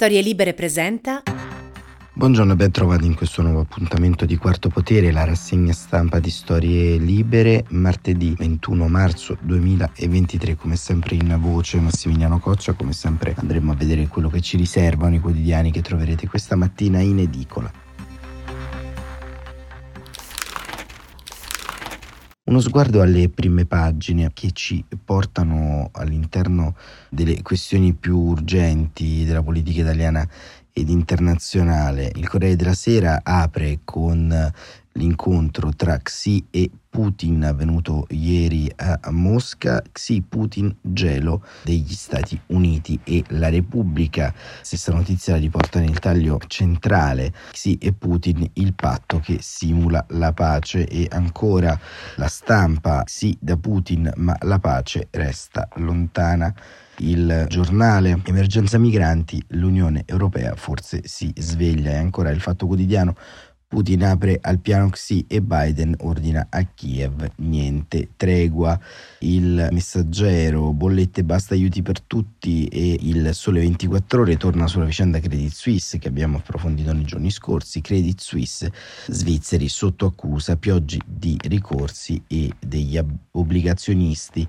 Storie Libere presenta. Buongiorno e ben trovati in questo nuovo appuntamento di Quarto Potere, la rassegna stampa di Storie Libere, martedì 21 marzo 2023, come sempre in voce Massimiliano Coccia, come sempre andremo a vedere quello che ci riservano i quotidiani che troverete questa mattina in edicola. Uno sguardo alle prime pagine che ci portano all'interno delle questioni più urgenti della politica italiana ed internazionale. Il Corriere della Sera apre con l'incontro tra Xi e Putin avvenuto ieri a Mosca, Xi Putin gelo degli Stati Uniti e la Repubblica. Stessa notizia la riporta nel taglio centrale. Xi e Putin il patto che simula la pace. E ancora la stampa Xi da Putin ma la pace resta lontana. Il giornale Emergenza Migranti, l'Unione Europea forse si sveglia. E ancora il Fatto Quotidiano Putin apre al piano Xi e Biden ordina a Kiev niente tregua. Il messaggero, bollette basta aiuti per tutti e il Sole 24 ore torna sulla vicenda Credit Suisse che abbiamo approfondito nei giorni scorsi. Credit Suisse, svizzeri sotto accusa, pioggi di ricorsi e degli obbligazionisti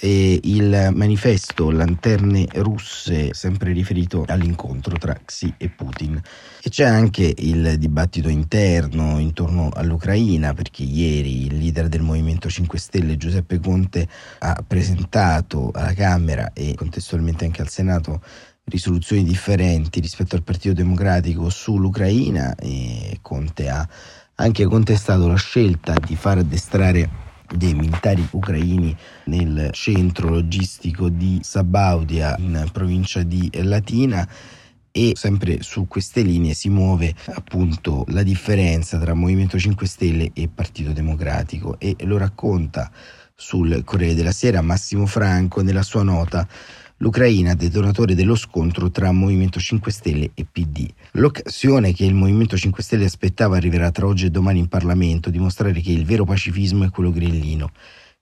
e il manifesto Lanterne russe, sempre riferito all'incontro tra Xi e Putin. E c'è anche il dibattito interno intorno all'Ucraina, perché ieri il leader del Movimento 5 Stelle, Giuseppe Conte, ha presentato alla Camera e contestualmente anche al Senato risoluzioni differenti rispetto al Partito Democratico sull'Ucraina e Conte ha anche contestato la scelta di far addestrare dei militari ucraini nel centro logistico di Sabaudia in provincia di Latina e sempre su queste linee si muove appunto la differenza tra Movimento 5 Stelle e Partito Democratico e lo racconta sul Corriere della Sera Massimo Franco nella sua nota l'Ucraina detonatore dello scontro tra Movimento 5 Stelle e PD. L'occasione che il Movimento 5 Stelle aspettava arriverà tra oggi e domani in Parlamento, dimostrare che il vero pacifismo è quello grillino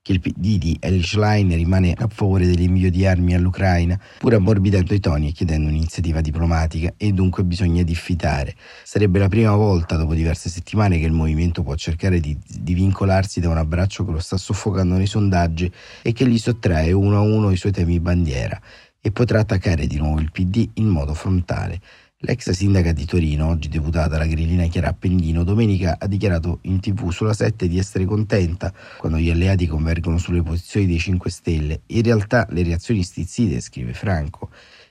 che il PD di Eli Schlein rimane a favore dell'invio di armi all'Ucraina, pur ammorbidendo i toni e chiedendo un'iniziativa diplomatica e dunque bisogna diffidare. Sarebbe la prima volta dopo diverse settimane che il movimento può cercare di, di vincolarsi da un abbraccio che lo sta soffocando nei sondaggi e che gli sottrae uno a uno i suoi temi bandiera e potrà attaccare di nuovo il PD in modo frontale. L'ex sindaca di Torino, oggi deputata la grillina Chiara Appendino, domenica ha dichiarato in tv sulla 7 di essere contenta quando gli alleati convergono sulle posizioni dei 5 Stelle. In realtà le reazioni stizzite, scrive Franco,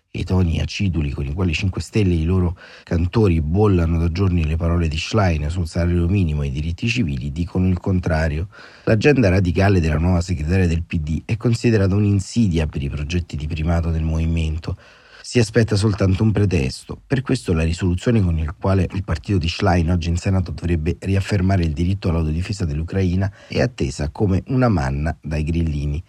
e i toni aciduli con i quali 5 Stelle e i loro cantori bollano da giorni le parole di Schlein sul salario minimo e i diritti civili dicono il contrario. L'agenda radicale della nuova segretaria del PD è considerata un'insidia per i progetti di primato del movimento si aspetta soltanto un pretesto. Per questo la risoluzione con il quale il partito di Schlein oggi in Senato dovrebbe riaffermare il diritto all'autodifesa dell'Ucraina è attesa come una manna dai grillini.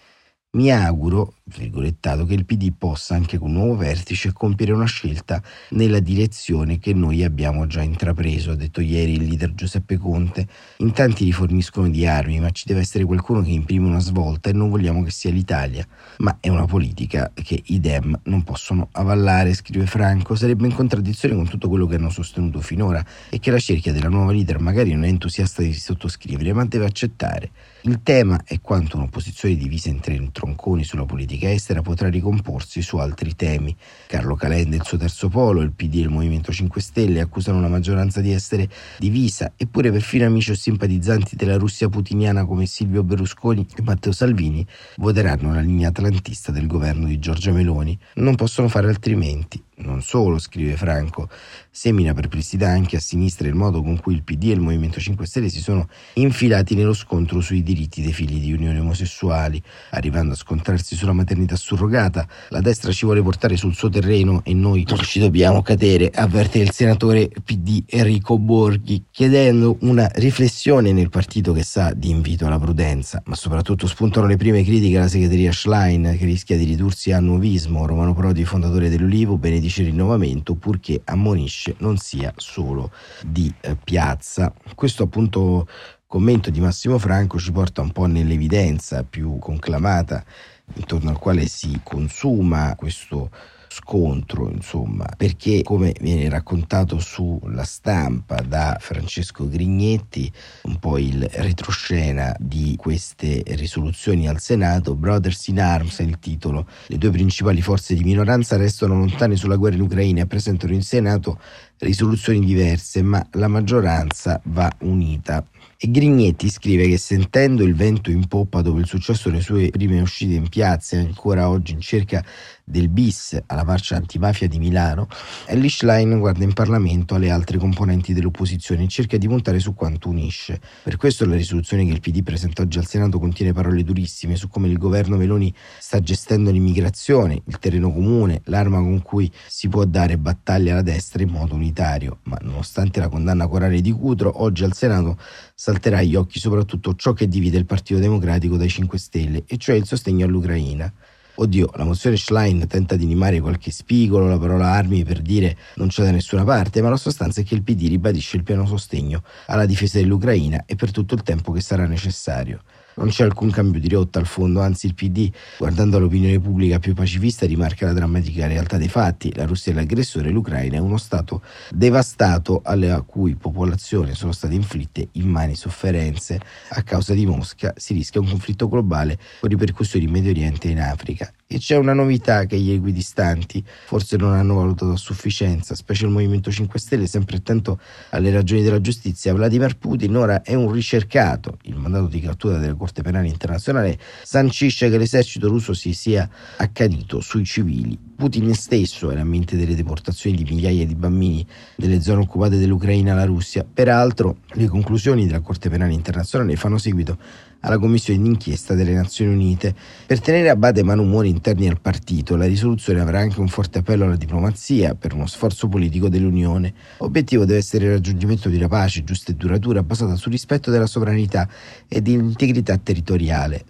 Mi auguro, virgolettato, che il PD possa anche con un nuovo vertice compiere una scelta nella direzione che noi abbiamo già intrapreso, ha detto ieri il leader Giuseppe Conte. In tanti riforniscono di armi, ma ci deve essere qualcuno che imprime una svolta e non vogliamo che sia l'Italia. Ma è una politica che i Dem non possono avallare, scrive Franco. Sarebbe in contraddizione con tutto quello che hanno sostenuto finora e che la cerchia della nuova leader magari non è entusiasta di sottoscrivere, ma deve accettare. Il tema è quanto un'opposizione divisa in tre tronconi sulla politica estera potrà ricomporsi su altri temi. Carlo Calenda e il suo terzo polo, il PD e il Movimento 5 Stelle accusano la maggioranza di essere divisa, eppure perfino amici o simpatizzanti della Russia putiniana come Silvio Berlusconi e Matteo Salvini voteranno la linea atlantista del governo di Giorgia Meloni. Non possono fare altrimenti. Non solo, scrive Franco, semina perplessità anche a sinistra il modo con cui il PD e il Movimento 5 Stelle si sono infilati nello scontro sui diritti dei figli di unioni omosessuali, arrivando a scontrarsi sulla maternità surrogata. La destra ci vuole portare sul suo terreno e noi non ci dobbiamo cadere, avverte il senatore PD Enrico Borghi, chiedendo una riflessione nel partito che sa di invito alla prudenza, ma soprattutto spuntano le prime critiche alla segreteria Schlein che rischia di ridursi a nuovismo. Romano Prodi, fondatore dell'Ulivo, benedice dice rinnovamento purché ammonisce non sia solo di eh, piazza. Questo appunto commento di Massimo Franco ci porta un po' nell'evidenza più conclamata intorno al quale si consuma questo scontro, insomma, perché come viene raccontato sulla stampa da Francesco Grignetti, un po' il retroscena di queste risoluzioni al Senato, Brothers in Arms è il titolo. Le due principali forze di minoranza restano lontane sulla guerra in Ucraina e presentano in Senato risoluzioni diverse, ma la maggioranza va unita. E Grignetti scrive che sentendo il vento in poppa dopo il successo delle sue prime uscite in piazza e ancora oggi in cerca del bis alla marcia antimafia di Milano, Ellie Schlein guarda in Parlamento alle altre componenti dell'opposizione e cerca di puntare su quanto unisce. Per questo la risoluzione che il PD presenta oggi al Senato contiene parole durissime su come il governo Meloni sta gestendo l'immigrazione, il terreno comune, l'arma con cui si può dare battaglia alla destra in modo unitario. Ma nonostante la condanna corale di Cutro, oggi al Senato salterà agli occhi soprattutto ciò che divide il Partito Democratico dai 5 Stelle, e cioè il sostegno all'Ucraina. Oddio, la mozione Schlein tenta di animare qualche spigolo, la parola armi per dire non c'è da nessuna parte, ma la sostanza è che il PD ribadisce il pieno sostegno alla difesa dell'Ucraina e per tutto il tempo che sarà necessario. Non c'è alcun cambio di rotta al fondo, anzi il PD, guardando all'opinione pubblica più pacifista, rimarca la drammatica realtà dei fatti. La Russia è l'aggressore, l'Ucraina è uno Stato devastato alla cui popolazione sono state inflitte immani sofferenze a causa di Mosca. Si rischia un conflitto globale con ripercussioni in Medio Oriente e in Africa. E c'è una novità che gli equidistanti forse non hanno valutato a sufficienza, specie il Movimento 5 Stelle, sempre attento alle ragioni della giustizia. Vladimir Putin ora è un ricercato. Il mandato di cattura della Corte Penale Internazionale sancisce che l'esercito russo si sia accanito sui civili. Putin stesso era a mente delle deportazioni di migliaia di bambini delle zone occupate dell'Ucraina alla Russia. Peraltro, le conclusioni della Corte Penale Internazionale fanno seguito alla Commissione d'inchiesta delle Nazioni Unite. Per tenere a bade malumori interni al partito, la risoluzione avrà anche un forte appello alla diplomazia per uno sforzo politico dell'Unione. L'obiettivo deve essere il raggiungimento di una pace giusta e duratura basata sul rispetto della sovranità e dell'integrità territoriale.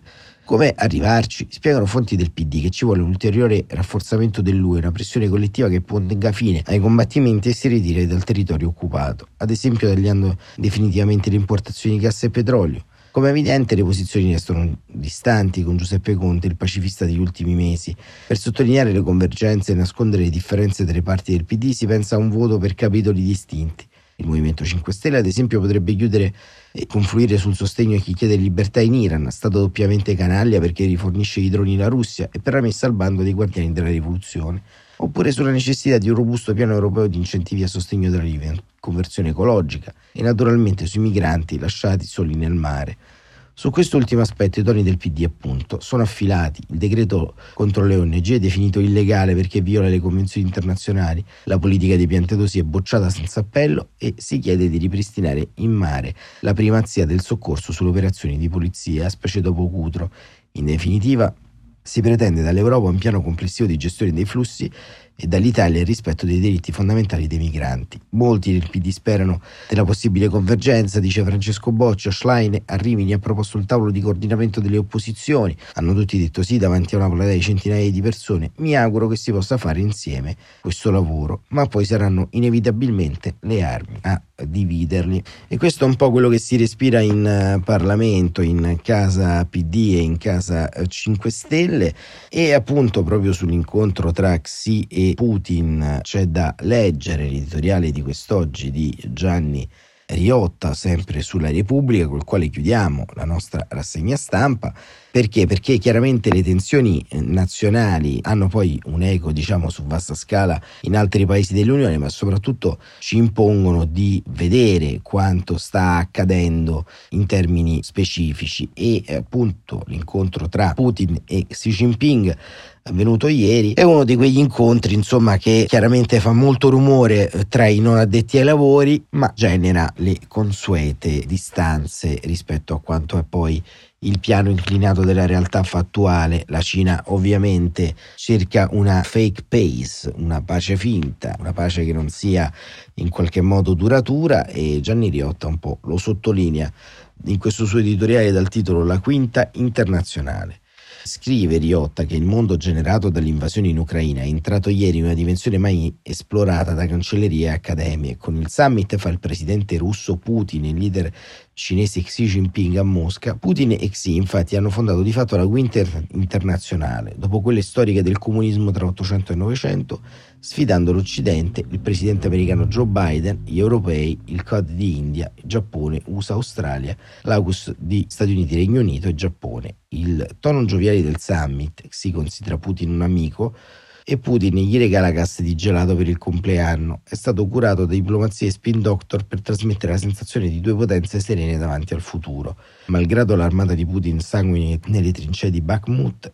Come arrivarci? Spiegano fonti del PD che ci vuole un ulteriore rafforzamento dell'UE, una pressione collettiva che ponga fine ai combattimenti e si ritiri dal territorio occupato, ad esempio tagliando definitivamente le importazioni di gas e petrolio. Come evidente le posizioni restano distanti con Giuseppe Conte, il pacifista degli ultimi mesi. Per sottolineare le convergenze e nascondere le differenze tra le parti del PD si pensa a un voto per capitoli distinti. Il Movimento 5 Stelle, ad esempio, potrebbe chiudere e confluire sul sostegno a chi chiede libertà in Iran, stato doppiamente canaglia perché rifornisce i droni alla Russia e per la messa al bando dei guardiani della rivoluzione, oppure sulla necessità di un robusto piano europeo di incentivi a sostegno della conversione ecologica e naturalmente sui migranti lasciati soli nel mare. Su quest'ultimo aspetto i toni del PD appunto sono affilati. Il decreto contro le ONG è definito illegale perché viola le convenzioni internazionali, la politica dei piantedosi è bocciata senza appello e si chiede di ripristinare in mare la primazia del soccorso sulle operazioni di polizia, specie dopo Cutro. In definitiva, si pretende dall'Europa un piano complessivo di gestione dei flussi e dall'Italia il rispetto dei diritti fondamentali dei migranti. Molti del PD sperano della possibile convergenza, dice Francesco Boccia. Schlein a Rimini ha proposto un tavolo di coordinamento delle opposizioni. Hanno tutti detto sì davanti a una platea di centinaia di persone. Mi auguro che si possa fare insieme questo lavoro, ma poi saranno inevitabilmente le armi a dividerli. E questo è un po' quello che si respira in uh, Parlamento, in casa PD e in casa uh, eh, 5 Stelle e appunto proprio sull'incontro tra Xi e Putin c'è da leggere l'editoriale di quest'oggi di Gianni Riotta, sempre sulla Repubblica, col quale chiudiamo la nostra rassegna stampa. Perché? Perché chiaramente le tensioni eh, nazionali hanno poi un eco, diciamo, su vasta scala in altri paesi dell'Unione, ma soprattutto ci impongono di vedere quanto sta accadendo in termini specifici e appunto l'incontro tra Putin e Xi Jinping avvenuto ieri, è uno di quegli incontri insomma che chiaramente fa molto rumore eh, tra i non addetti ai lavori, ma genera le consuete distanze rispetto a quanto è poi il piano inclinato della realtà fattuale. La Cina ovviamente cerca una fake pace, una pace finta, una pace che non sia in qualche modo duratura e Gianni Riotta un po' lo sottolinea in questo suo editoriale dal titolo La quinta internazionale. Scrive Riotta che il mondo generato dall'invasione in Ucraina è entrato ieri in una dimensione mai esplorata da cancellerie e accademie. Con il summit fa il presidente russo Putin, il leader cinese Xi Jinping a Mosca, Putin e Xi infatti hanno fondato di fatto la Winter internazionale, dopo quelle storiche del comunismo tra 800 e 900, sfidando l'Occidente, il presidente americano Joe Biden, gli europei, il COD di India, Giappone, USA, Australia, l'AUKUS di Stati Uniti, Regno Unito e Giappone. Il tono gioviale del summit, Xi considera Putin un amico, e Putin gli regala casse di gelato per il compleanno. È stato curato da diplomazia e spin doctor per trasmettere la sensazione di due potenze serene davanti al futuro. Malgrado l'armata di Putin sanguini nelle trincee di Bakhmut,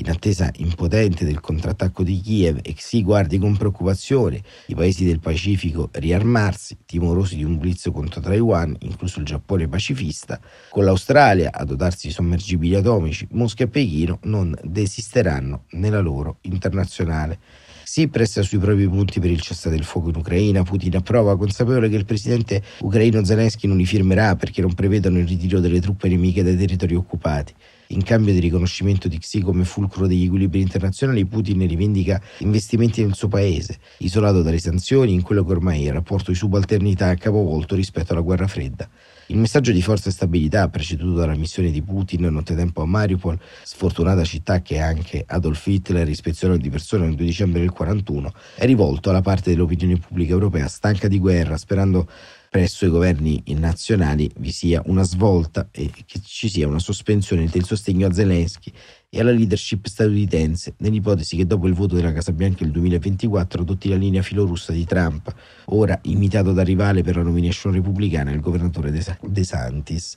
in attesa impotente del contrattacco di Kiev e si guardi con preoccupazione i paesi del Pacifico riarmarsi, timorosi di un blitz contro Taiwan, incluso il Giappone pacifista, con l'Australia a dotarsi di sommergibili atomici, Mosca e Pechino non desisteranno nella loro internazionale. Si presta sui propri punti per il cessate il fuoco in Ucraina. Putin approva, consapevole che il presidente ucraino Zelensky non li firmerà perché non prevedono il ritiro delle truppe nemiche dai territori occupati. In cambio di riconoscimento di Xi come fulcro degli equilibri internazionali, Putin rivendica investimenti nel suo paese, isolato dalle sanzioni in quello che ormai è il rapporto di subalternità capovolto rispetto alla guerra fredda. Il messaggio di forza e stabilità, preceduto dalla missione di Putin nottetempo a Mariupol, sfortunata città che anche Adolf Hitler ispezionò di persona il 2 dicembre del 1941, è rivolto alla parte dell'opinione pubblica europea stanca di guerra, sperando presso i governi nazionali vi sia una svolta e che ci sia una sospensione del sostegno a Zelensky e alla leadership statunitense, nell'ipotesi che dopo il voto della Casa Bianca nel 2024 adotti la linea filorussa di Trump, ora imitato da rivale per la nomination repubblicana il governatore De Santis.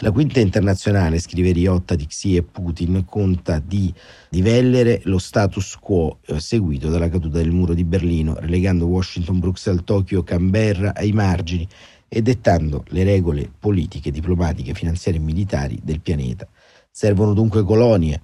La quinta internazionale, scrive Riotta di Xi e Putin, conta di divellere lo status quo eh, seguito dalla caduta del muro di Berlino, relegando Washington, Bruxelles, Tokyo, Canberra ai margini e dettando le regole politiche, diplomatiche, finanziarie e militari del pianeta. Servono dunque colonie,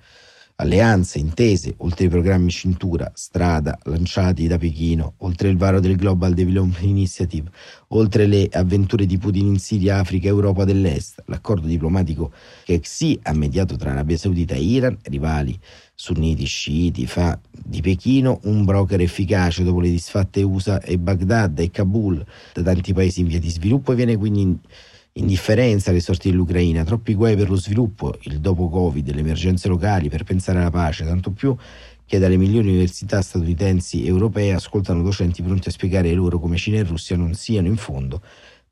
alleanze, intese, oltre ai programmi cintura, strada, lanciati da Pechino, oltre il varo del Global Development Initiative, oltre le avventure di Putin in Siria, Africa e Europa dell'Est, l'accordo diplomatico che Xi ha mediato tra Arabia Saudita e Iran, rivali sunniti sciiti, fa di Pechino un broker efficace dopo le disfatte USA e Baghdad e Kabul da tanti paesi in via di sviluppo e viene quindi indifferenza alle sorti dell'Ucraina, troppi guai per lo sviluppo, il dopo Covid, le emergenze locali per pensare alla pace, tanto più che dalle migliori università statunitensi e europee ascoltano docenti pronti a spiegare loro come Cina e Russia non siano in fondo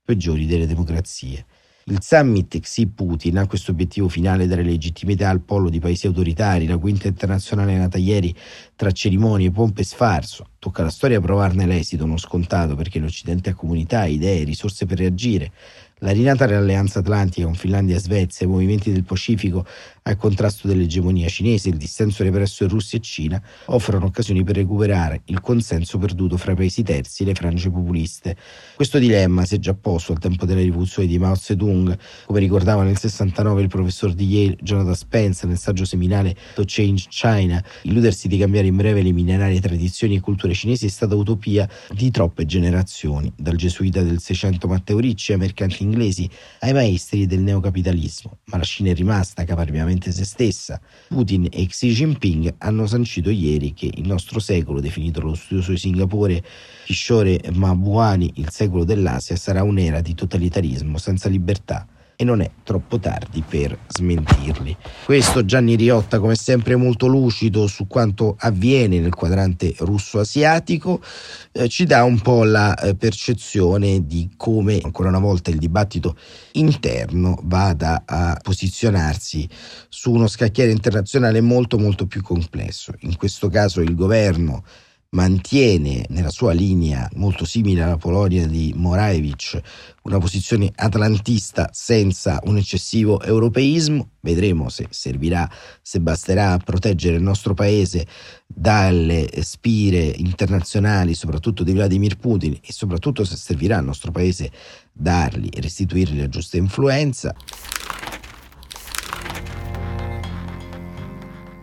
peggiori delle democrazie. Il summit Xi-Putin ha questo obiettivo finale dare legittimità al polo di paesi autoritari, la quinta internazionale nata ieri tra cerimonie, pompe e sfarzo. Tocca alla storia provarne l'esito, non scontato, perché l'Occidente ha comunità, idee, risorse per reagire. La rinata dell'Alleanza Atlantica con Finlandia e Svezia, i movimenti del Pacifico al contrasto dell'egemonia cinese, il dissenso represso in Russia e Cina offrono occasioni per recuperare il consenso perduto fra i paesi terzi e le frange populiste. Questo dilemma si è già posto al tempo della rivoluzione di Mao Zedong, come ricordava nel 69 il professor di Yale Jonathan Spence nel saggio seminale To Change China. Illudersi di cambiare in breve le millenarie tradizioni e culture cinesi è stata utopia di troppe generazioni, dal gesuita del 600 Matteo Ricci ai mercanti inglesi ai maestri del neocapitalismo, ma la Cina è rimasta caparbiamente se stessa. Putin e Xi Jinping hanno sancito ieri che il nostro secolo, definito lo studioso di Singapore Kishore Mabuani, il secolo dell'Asia, sarà un'era di totalitarismo senza libertà e non è troppo tardi per smentirli. Questo Gianni Riotta, come sempre, molto lucido su quanto avviene nel quadrante russo-asiatico, eh, ci dà un po' la eh, percezione di come ancora una volta il dibattito interno vada a posizionarsi su uno scacchiere internazionale molto molto più complesso. In questo caso il governo mantiene nella sua linea molto simile alla Polonia di Moraevich una posizione atlantista senza un eccessivo europeismo. Vedremo se servirà, se basterà a proteggere il nostro paese dalle spire internazionali, soprattutto di Vladimir Putin e soprattutto se servirà al nostro paese dargli e restituirgli la giusta influenza.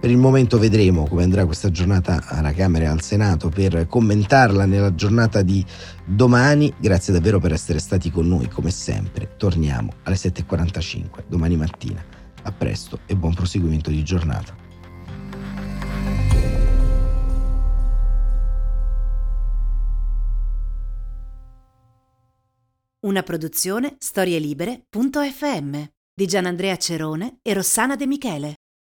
Per il momento vedremo come andrà questa giornata alla Camera e al Senato per commentarla nella giornata di domani. Grazie davvero per essere stati con noi come sempre. Torniamo alle 7.45 domani mattina. A presto e buon proseguimento di giornata. Una produzione storielibere.fm di Gianandrea Cerone e Rossana De Michele.